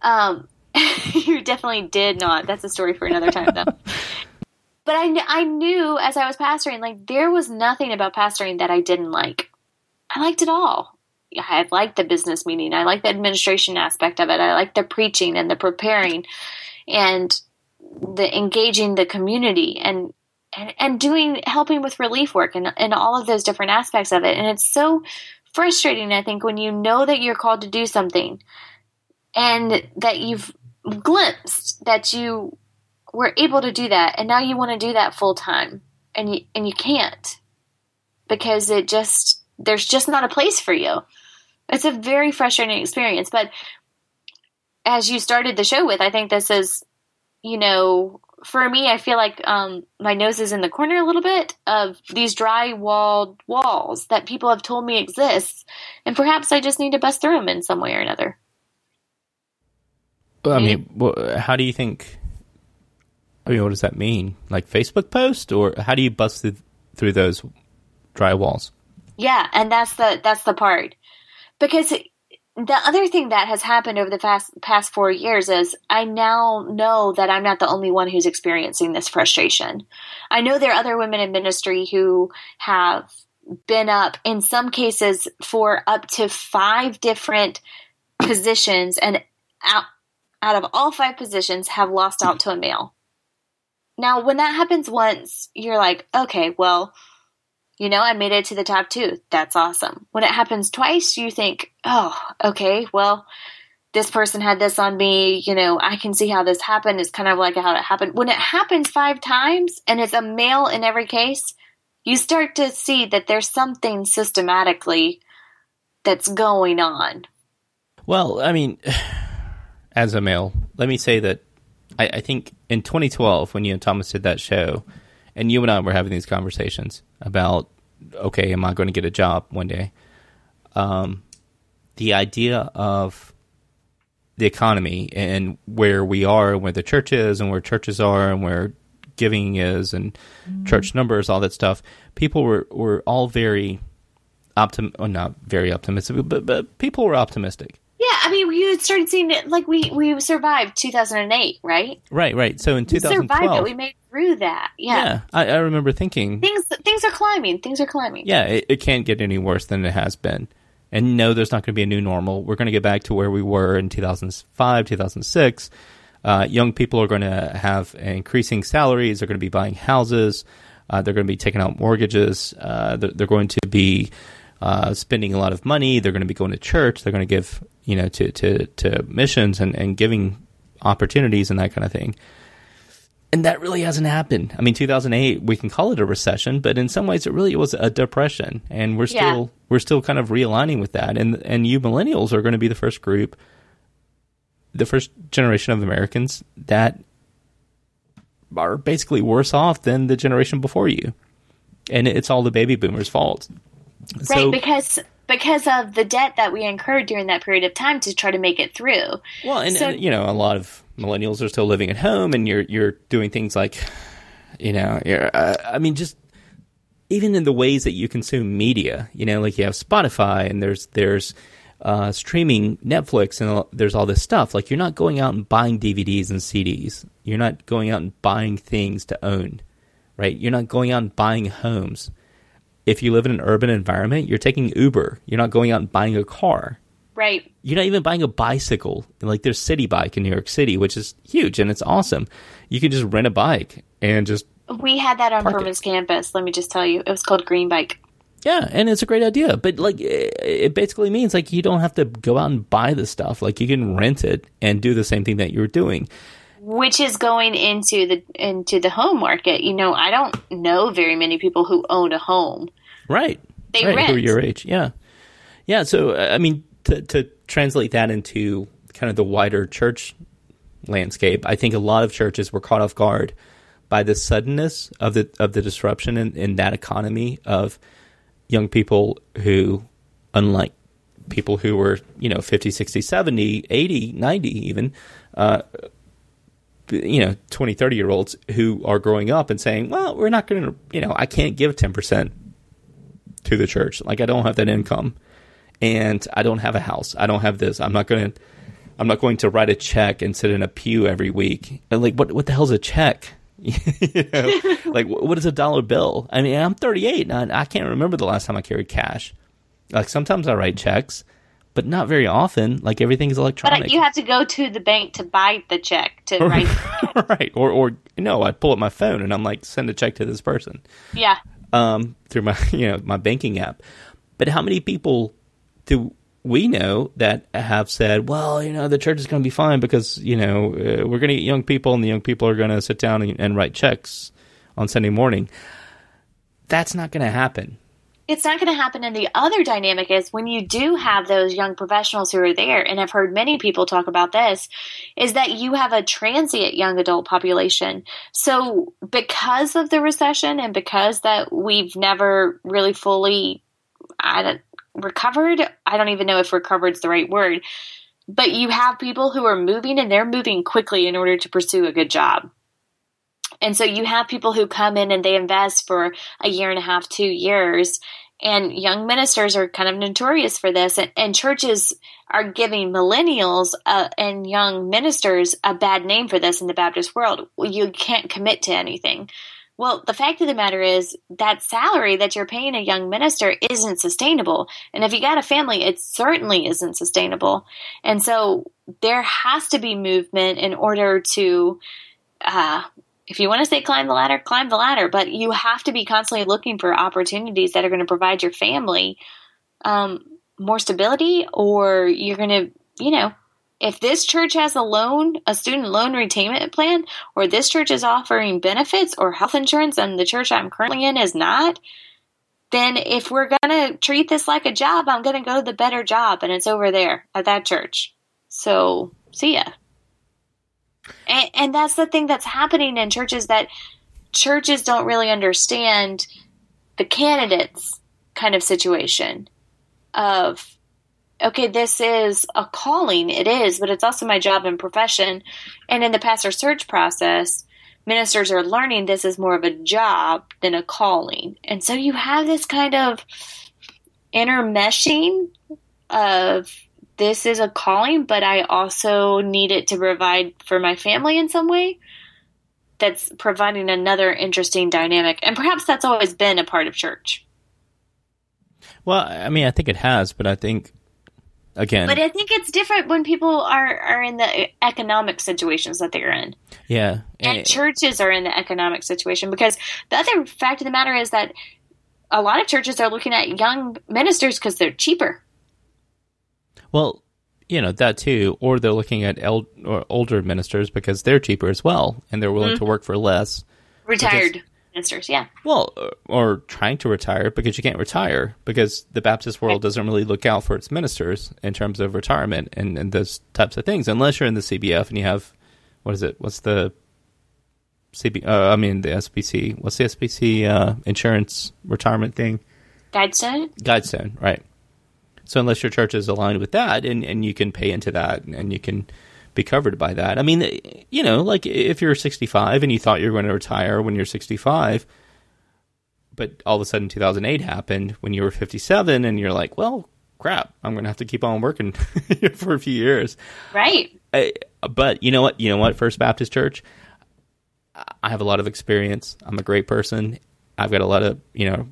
Um, you definitely did not. That's a story for another time, though. but I, kn- I knew as I was pastoring, like there was nothing about pastoring that I didn't like. I liked it all. I liked the business meeting. I liked the administration aspect of it. I liked the preaching and the preparing, and the engaging the community and and, and doing helping with relief work and, and all of those different aspects of it. And it's so frustrating, I think, when you know that you're called to do something and that you've glimpsed that you were able to do that and now you want to do that full time and you and you can't because it just there's just not a place for you it's a very frustrating experience but as you started the show with i think this is you know for me i feel like um, my nose is in the corner a little bit of these dry walled walls that people have told me exists, and perhaps i just need to bust through them in some way or another Well, I mean, wha- how do you think? I mean, what does that mean? Like Facebook post, or how do you bust through, through those dry walls? Yeah, and that's the that's the part. Because the other thing that has happened over the past past 4 years is I now know that I'm not the only one who's experiencing this frustration. I know there are other women in ministry who have been up in some cases for up to 5 different positions and out out of all 5 positions have lost out to a male. Now, when that happens once, you're like, okay, well, you know, I made it to the top two. That's awesome. When it happens twice, you think, oh, okay, well, this person had this on me. You know, I can see how this happened. It's kind of like how it happened. When it happens five times and it's a male in every case, you start to see that there's something systematically that's going on. Well, I mean, as a male, let me say that I, I think in 2012, when you and Thomas did that show, and you and I were having these conversations about, okay, am I going to get a job one day? Um, the idea of the economy and where we are, and where the church is, and where churches are, and where giving is, and mm-hmm. church numbers, all that stuff. People were were all very optim, well, not very optimistic, but but people were optimistic. Yeah, I mean, we had started seeing it like we we survived 2008, right? Right, right. So in 2012, we survived it. We made through that. Yeah, yeah. I, I remember thinking things things are climbing. Things are climbing. Yeah, it, it can't get any worse than it has been. And no, there's not going to be a new normal. We're going to get back to where we were in 2005, 2006. Uh, young people are going to have increasing salaries. They're going to be buying houses. Uh, they're going to be taking out mortgages. Uh, they're, they're, going to be uh, spending a lot of money. They're going to be going to church. They're going to give, you know, to, to, to missions and, and giving opportunities and that kind of thing. And that really hasn't happened. I mean, 2008, we can call it a recession, but in some ways, it really was a depression, and we're still yeah. we're still kind of realigning with that. And and you millennials are going to be the first group, the first generation of Americans that are basically worse off than the generation before you, and it's all the baby boomers' fault. Right, so, because because of the debt that we incurred during that period of time to try to make it through. Well, and, so, and you know, a lot of millennials are still living at home, and you're you're doing things like, you know, uh, I mean, just even in the ways that you consume media, you know, like you have Spotify, and there's there's uh, streaming Netflix, and there's all this stuff. Like you're not going out and buying DVDs and CDs. You're not going out and buying things to own, right? You're not going out and buying homes if you live in an urban environment, you're taking Uber. You're not going out and buying a car. Right. You're not even buying a bicycle. Like there's Citi Bike in New York City, which is huge and it's awesome. You can just rent a bike and just. We had that on Furman's campus. Let me just tell you, it was called Green Bike. Yeah, and it's a great idea. But like, it basically means like you don't have to go out and buy the stuff. Like you can rent it and do the same thing that you're doing which is going into the into the home market. You know, I don't know very many people who own a home. Right. They right, rent. Who are your age? Yeah. Yeah. So uh, I mean, to to translate that into kind of the wider church landscape, I think a lot of churches were caught off guard by the suddenness of the of the disruption in, in that economy of young people who, unlike people who were, you know, 50, 60, 70, 80, 90 even, uh, you know 20 30 year olds who are growing up and saying well we're not going to you know i can't give 10% to the church. Like i don't have that income and i don't have a house. I don't have this. I'm not going to i'm not going to write a check and sit in a pew every week. And like what what the hell's a check? You know? Like what is a dollar bill? I mean i'm 38 and I, I can't remember the last time i carried cash. Like sometimes i write checks but not very often. Like everything is electronic. But you have to go to the bank to buy the check to write. right, or or no, I pull up my phone and I'm like, send a check to this person. Yeah. Um, through my you know my banking app. But how many people do we know that have said, well, you know, the church is going to be fine because you know uh, we're going to get young people and the young people are going to sit down and, and write checks on Sunday morning. That's not going to happen it's not going to happen. And the other dynamic is when you do have those young professionals who are there, and I've heard many people talk about this, is that you have a transient young adult population. So because of the recession and because that we've never really fully I recovered, I don't even know if recovered is the right word, but you have people who are moving and they're moving quickly in order to pursue a good job. And so you have people who come in and they invest for a year and a half, two years. And young ministers are kind of notorious for this. And, and churches are giving millennials uh, and young ministers a bad name for this in the Baptist world. You can't commit to anything. Well, the fact of the matter is that salary that you're paying a young minister isn't sustainable. And if you got a family, it certainly isn't sustainable. And so there has to be movement in order to uh, if you want to say climb the ladder, climb the ladder, but you have to be constantly looking for opportunities that are going to provide your family um, more stability, or you're going to, you know, if this church has a loan, a student loan repayment plan, or this church is offering benefits or health insurance and the church I'm currently in is not, then if we're going to treat this like a job, I'm going to go to the better job and it's over there at that church. So, see ya. And, and that's the thing that's happening in churches that churches don't really understand the candidates kind of situation of okay, this is a calling. It is, but it's also my job and profession. And in the pastor search process, ministers are learning this is more of a job than a calling. And so you have this kind of intermeshing of this is a calling, but I also need it to provide for my family in some way. That's providing another interesting dynamic. And perhaps that's always been a part of church. Well, I mean, I think it has, but I think again. But I think it's different when people are are in the economic situations that they're in. Yeah, and eh. churches are in the economic situation because the other fact of the matter is that a lot of churches are looking at young ministers because they're cheaper. Well, you know that too, or they're looking at el- older ministers because they're cheaper as well, and they're willing mm-hmm. to work for less. Retired. Because, ministers, yeah. Well, or trying to retire because you can't retire because the Baptist world doesn't really look out for its ministers in terms of retirement and, and those types of things, unless you're in the CBF and you have what is it? What's the CB? Uh, I mean the SBC. What's the SBC uh, insurance retirement thing? Guidestone. Guidestone, right? So unless your church is aligned with that, and, and you can pay into that, and you can be covered by that. I mean, you know, like if you're 65 and you thought you were going to retire when you're 65, but all of a sudden 2008 happened when you were 57 and you're like, well, crap, I'm going to have to keep on working for a few years. Right. I, but you know what? You know what? First Baptist Church, I have a lot of experience. I'm a great person. I've got a lot of, you know,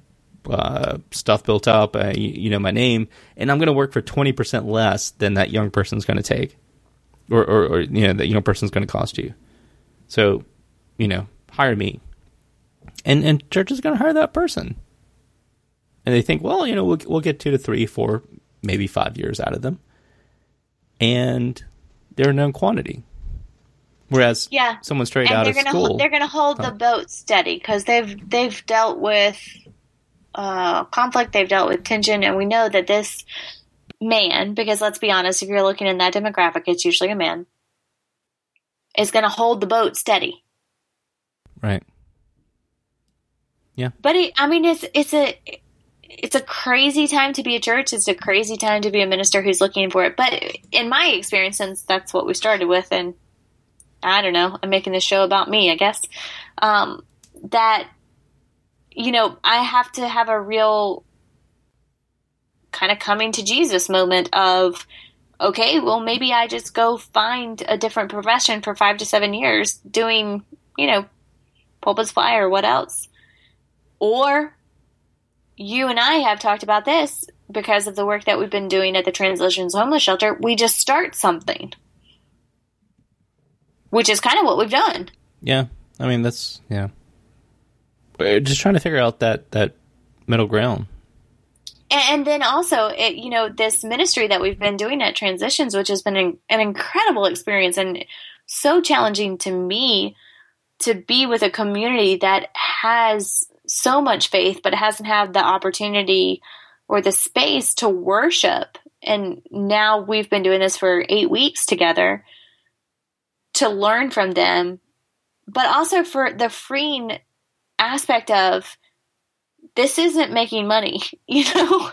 uh, stuff built up. Uh, you, you, know my name, and I'm going to work for 20% less than that young person's going to take or, or, or you know that young person's going to cost you. So, you know, hire me, and and church is going to hire that person, and they think, well, you know, we'll we'll get two to three, four, maybe five years out of them, and they're a known quantity. Whereas, yeah, someone straight and out of gonna, school, they're going to hold the boat steady because they've they've dealt with uh, conflict, they've dealt with tension, and we know that this man, because let's be honest, if you're looking in that demographic, it's usually a man, is going to hold the boat steady. Right. Yeah. But it, I mean, it's it's a it's a crazy time to be a church. It's a crazy time to be a minister who's looking for it. But in my experience, since that's what we started with, and I don't know, I'm making this show about me, I guess. Um, that you know, I have to have a real kind of coming to Jesus moment of, okay, well, maybe I just go find a different profession for five to seven years doing, you know, pulpit supply or what else. Or you and I have talked about this because of the work that we've been doing at the Transitions Homeless Shelter. We just start something, which is kind of what we've done. Yeah. I mean, that's, yeah. We're just trying to figure out that, that middle ground. And then also it, you know this ministry that we've been doing at transitions which has been an, an, incredible experience and so challenging to me to be with a community that has so much faith but hasn't had the opportunity or the space to worship. And now we've been doing this for eight weeks together to learn from them but also for the freeing aspect of this isn't making money, you know?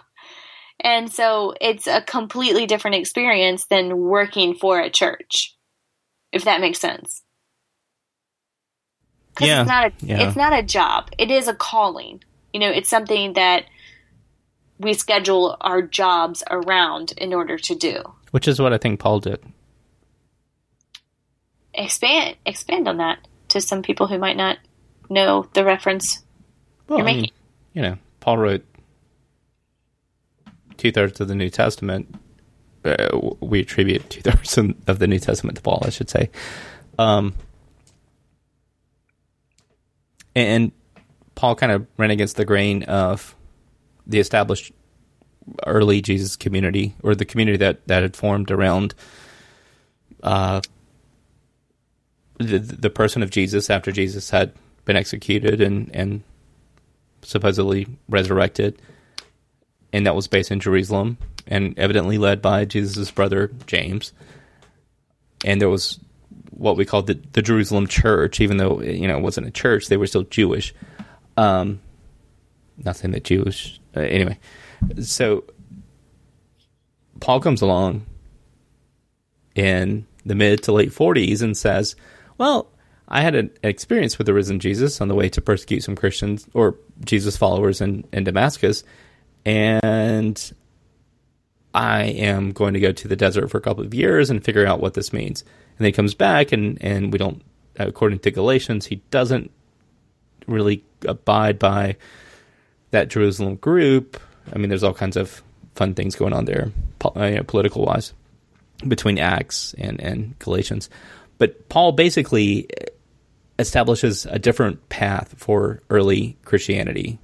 And so it's a completely different experience than working for a church, if that makes sense. Yeah, it's not a yeah. it's not a job. It is a calling. You know, it's something that we schedule our jobs around in order to do. Which is what I think Paul did. Expand expand on that to some people who might not know the reference well, you're making. I mean, you know, Paul wrote two thirds of the New Testament. Uh, we attribute two thirds of the New Testament to Paul, I should say. Um, and Paul kind of ran against the grain of the established early Jesus community, or the community that, that had formed around uh, the, the person of Jesus after Jesus had been executed and, and supposedly resurrected, and that was based in Jerusalem and evidently led by Jesus' brother James. And there was what we call the, the Jerusalem church, even though you know it wasn't a church, they were still Jewish. Um, that Jewish uh, anyway. So Paul comes along in the mid to late 40s and says, "Well, I had an experience with the risen Jesus on the way to persecute some Christians or Jesus followers in, in Damascus, and I am going to go to the desert for a couple of years and figure out what this means." And then he comes back, and and we don't, according to Galatians, he doesn't really abide by that Jerusalem group. I mean, there's all kinds of fun things going on there, political wise, between Acts and, and Galatians. But Paul basically establishes a different path for early Christianity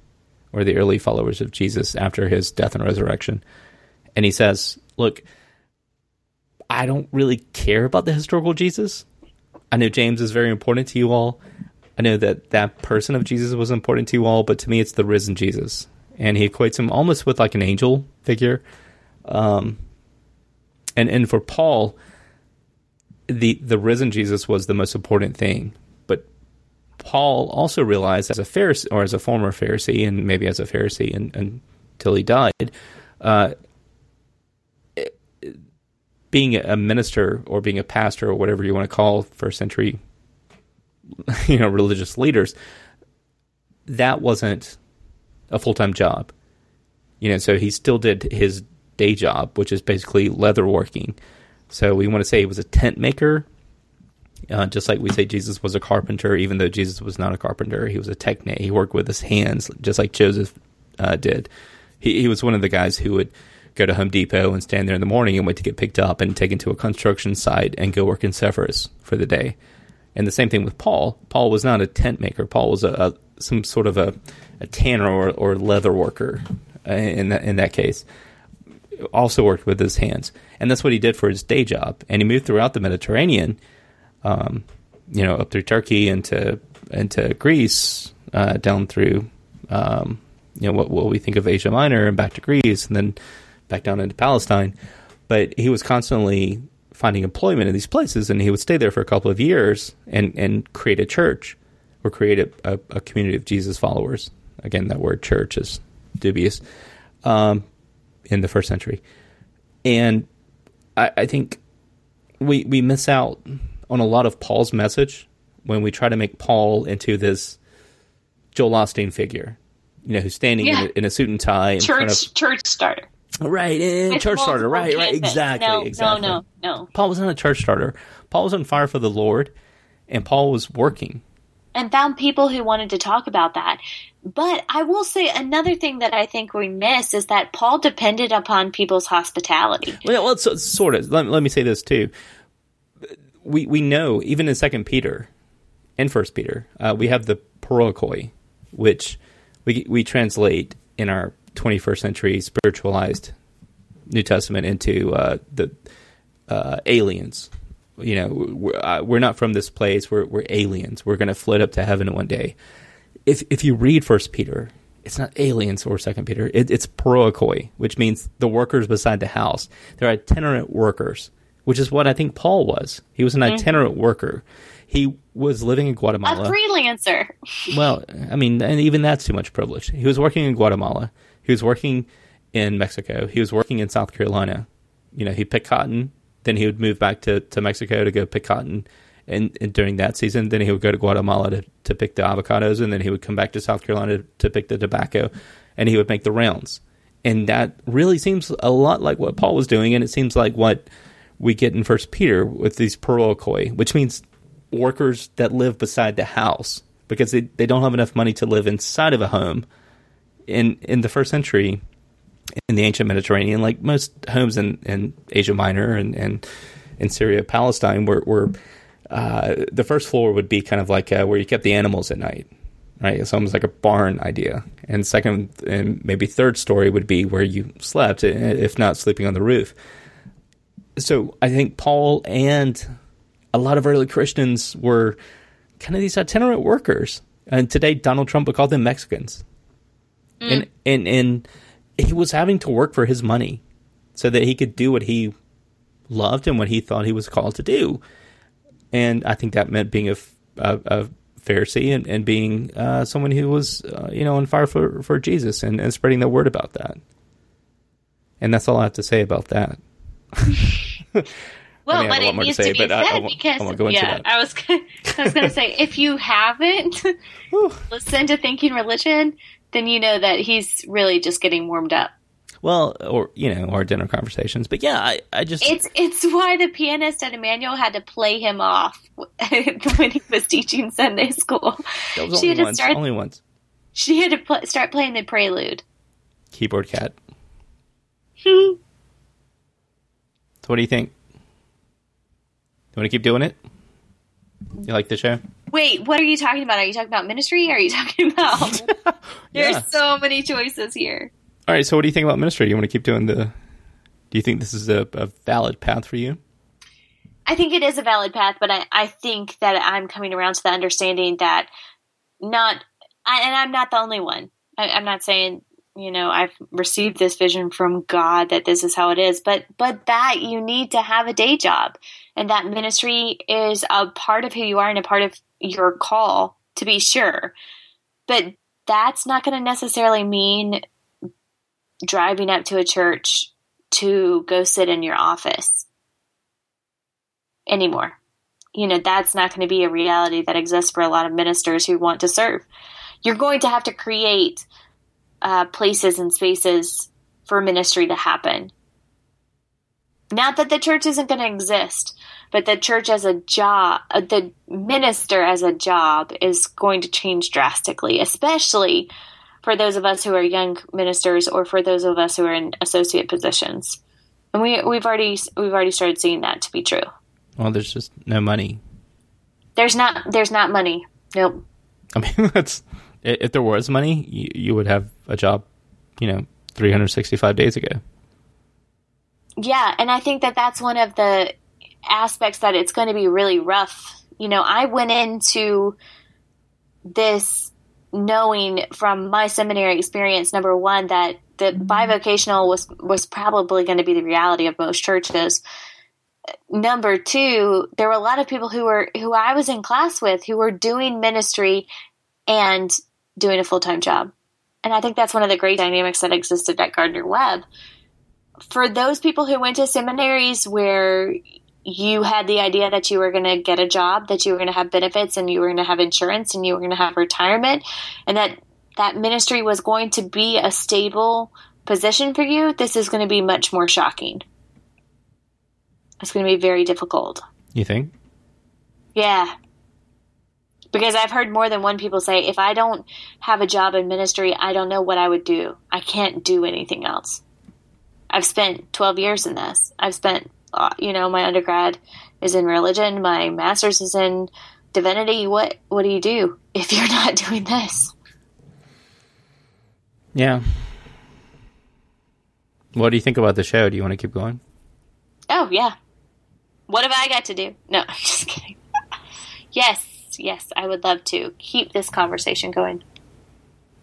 or the early followers of Jesus after his death and resurrection. And he says, Look, I don't really care about the historical Jesus. I know James is very important to you all. I know that that person of Jesus was important to you all, but to me, it's the risen Jesus, and he equates him almost with like an angel figure. Um, and and for Paul, the the risen Jesus was the most important thing. Paul also realized, as a Pharisee or as a former Pharisee, and maybe as a Pharisee and, until he died, uh, being a minister or being a pastor or whatever you want to call first century you know religious leaders that wasn't a full-time job. You know so he still did his day job which is basically leather working. So we want to say he was a tent maker uh, just like we say jesus was a carpenter even though jesus was not a carpenter he was a techne he worked with his hands just like joseph uh, did he, he was one of the guys who would go to home depot and stand there in the morning and wait to get picked up and taken to a construction site and go work in Sepphoris for the day and the same thing with Paul. Paul was not a tent maker. Paul was a, a some sort of a, a tanner or, or leather worker in that in that case. Also worked with his hands, and that's what he did for his day job. And he moved throughout the Mediterranean, um, you know, up through Turkey into into Greece, uh, down through um, you know what what we think of Asia Minor, and back to Greece, and then back down into Palestine. But he was constantly finding employment in these places, and he would stay there for a couple of years and and create a church or create a, a, a community of Jesus followers. Again, that word church is dubious um, in the first century, and I, I think we we miss out on a lot of Paul's message when we try to make Paul into this Joel Osteen figure, you know, who's standing yeah. in, a, in, a, suit and tie in church of church starter. Right, eh, and church starter. Right, right, exactly, no, exactly. No, no, no. Paul was not a church starter. Paul was on fire for the Lord, and Paul was working. And found people who wanted to talk about that. But I will say another thing that I think we miss is that Paul depended upon people's hospitality. Well, well so, sort of. Let, let me say this too. We we know even in Second Peter and First Peter, uh, we have the paroikoi, which we we translate in our 21st century spiritualized New Testament into uh, the uh, aliens. You know, we're, uh, we're, not from this place. We're, we're aliens. We're going to float up to heaven one day. If if you read First Peter, it's not aliens or Second Peter. It, it's paroikoi, which means the workers beside the house. They're itinerant workers, which is what I think Paul was. He was an mm-hmm. itinerant worker. He was living in Guatemala. A freelancer. well, I mean, and even that's too much privilege. He was working in Guatemala. He was working in Mexico. He was working in South Carolina. You know, he picked cotton. Then he would move back to, to Mexico to go pick cotton. And, and during that season, then he would go to Guatemala to, to pick the avocados. And then he would come back to South Carolina to, to pick the tobacco. And he would make the rounds. And that really seems a lot like what Paul was doing. And it seems like what we get in First Peter with these paroikoi, which means workers that live beside the house because they, they don't have enough money to live inside of a home in in the first century in the ancient Mediterranean, like most homes in, in Asia Minor and, and in Syria, Palestine, were, were uh, the first floor would be kind of like uh, where you kept the animals at night, right? It's almost like a barn idea. And second and maybe third story would be where you slept, if not sleeping on the roof. So I think Paul and a lot of early Christians were kind of these itinerant workers. And today, Donald Trump would call them Mexicans. Mm. And, and, and he was having to work for his money so that he could do what he loved and what he thought he was called to do. and I think that meant being a, a, a Pharisee and, and being uh, someone who was, uh, you know, on fire for, for Jesus and, and spreading the word about that. And that's all I have to say about that. well, but it needs to, say, to be said I, I, because I yeah, I was gonna, I was going to say if you haven't listened to Thinking Religion, then you know that he's really just getting warmed up. Well, or you know, our dinner conversations. But yeah, I, I just it's it's why the pianist at Emmanuel had to play him off when he was teaching Sunday school. That was she only once. Start, only once. She had to pl- start playing the prelude. Keyboard cat. What do you think? You want to keep doing it? You like the show? Wait, what are you talking about? Are you talking about ministry? are you talking about? yeah. There's so many choices here. All right. So, what do you think about ministry? You want to keep doing the? Do you think this is a, a valid path for you? I think it is a valid path, but I, I think that I'm coming around to the understanding that not, I, and I'm not the only one. I, I'm not saying you know I've received this vision from God that this is how it is, but but that you need to have a day job, and that ministry is a part of who you are and a part of your call to be sure, but that's not going to necessarily mean driving up to a church to go sit in your office anymore. You know, that's not going to be a reality that exists for a lot of ministers who want to serve. You're going to have to create uh, places and spaces for ministry to happen. Not that the church isn't going to exist, but the church as a job, uh, the minister as a job is going to change drastically, especially for those of us who are young ministers or for those of us who are in associate positions. And we we've already we've already started seeing that to be true. Well, there's just no money. There's not there's not money. Nope. I mean, that's if there was money, you, you would have a job, you know, 365 days ago. Yeah, and I think that that's one of the aspects that it's going to be really rough. You know, I went into this knowing from my seminary experience, number one, that the mm-hmm. bivocational was was probably going to be the reality of most churches. Number two, there were a lot of people who were who I was in class with who were doing ministry and doing a full time job, and I think that's one of the great dynamics that existed at Gardner Webb. For those people who went to seminaries where you had the idea that you were going to get a job, that you were going to have benefits and you were going to have insurance and you were going to have retirement and that that ministry was going to be a stable position for you, this is going to be much more shocking. It's going to be very difficult. You think? Yeah. Because I've heard more than one people say, if I don't have a job in ministry, I don't know what I would do. I can't do anything else. I've spent 12 years in this. I've spent uh, you know, my undergrad is in religion, my master's is in divinity. What what do you do if you're not doing this? Yeah. What do you think about the show? Do you want to keep going? Oh yeah. What have I got to do? No, I'm just kidding. yes, yes, I would love to keep this conversation going.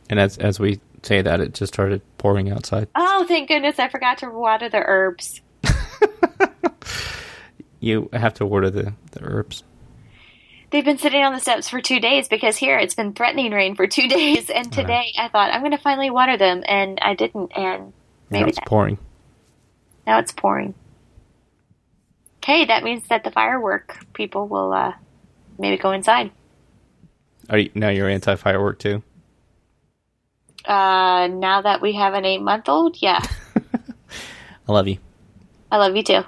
And as as we say that, it just started pouring outside. Oh, thank goodness! I forgot to water the herbs. you have to water the, the herbs. They've been sitting on the steps for two days because here it's been threatening rain for two days, and today I thought I'm going to finally water them, and I didn't, and maybe now it's that. pouring. Now it's pouring. Okay, that means that the firework people will uh, maybe go inside. Are you, now you're anti firework too? Uh, now that we have an eight month old, yeah. I love you. I love you too.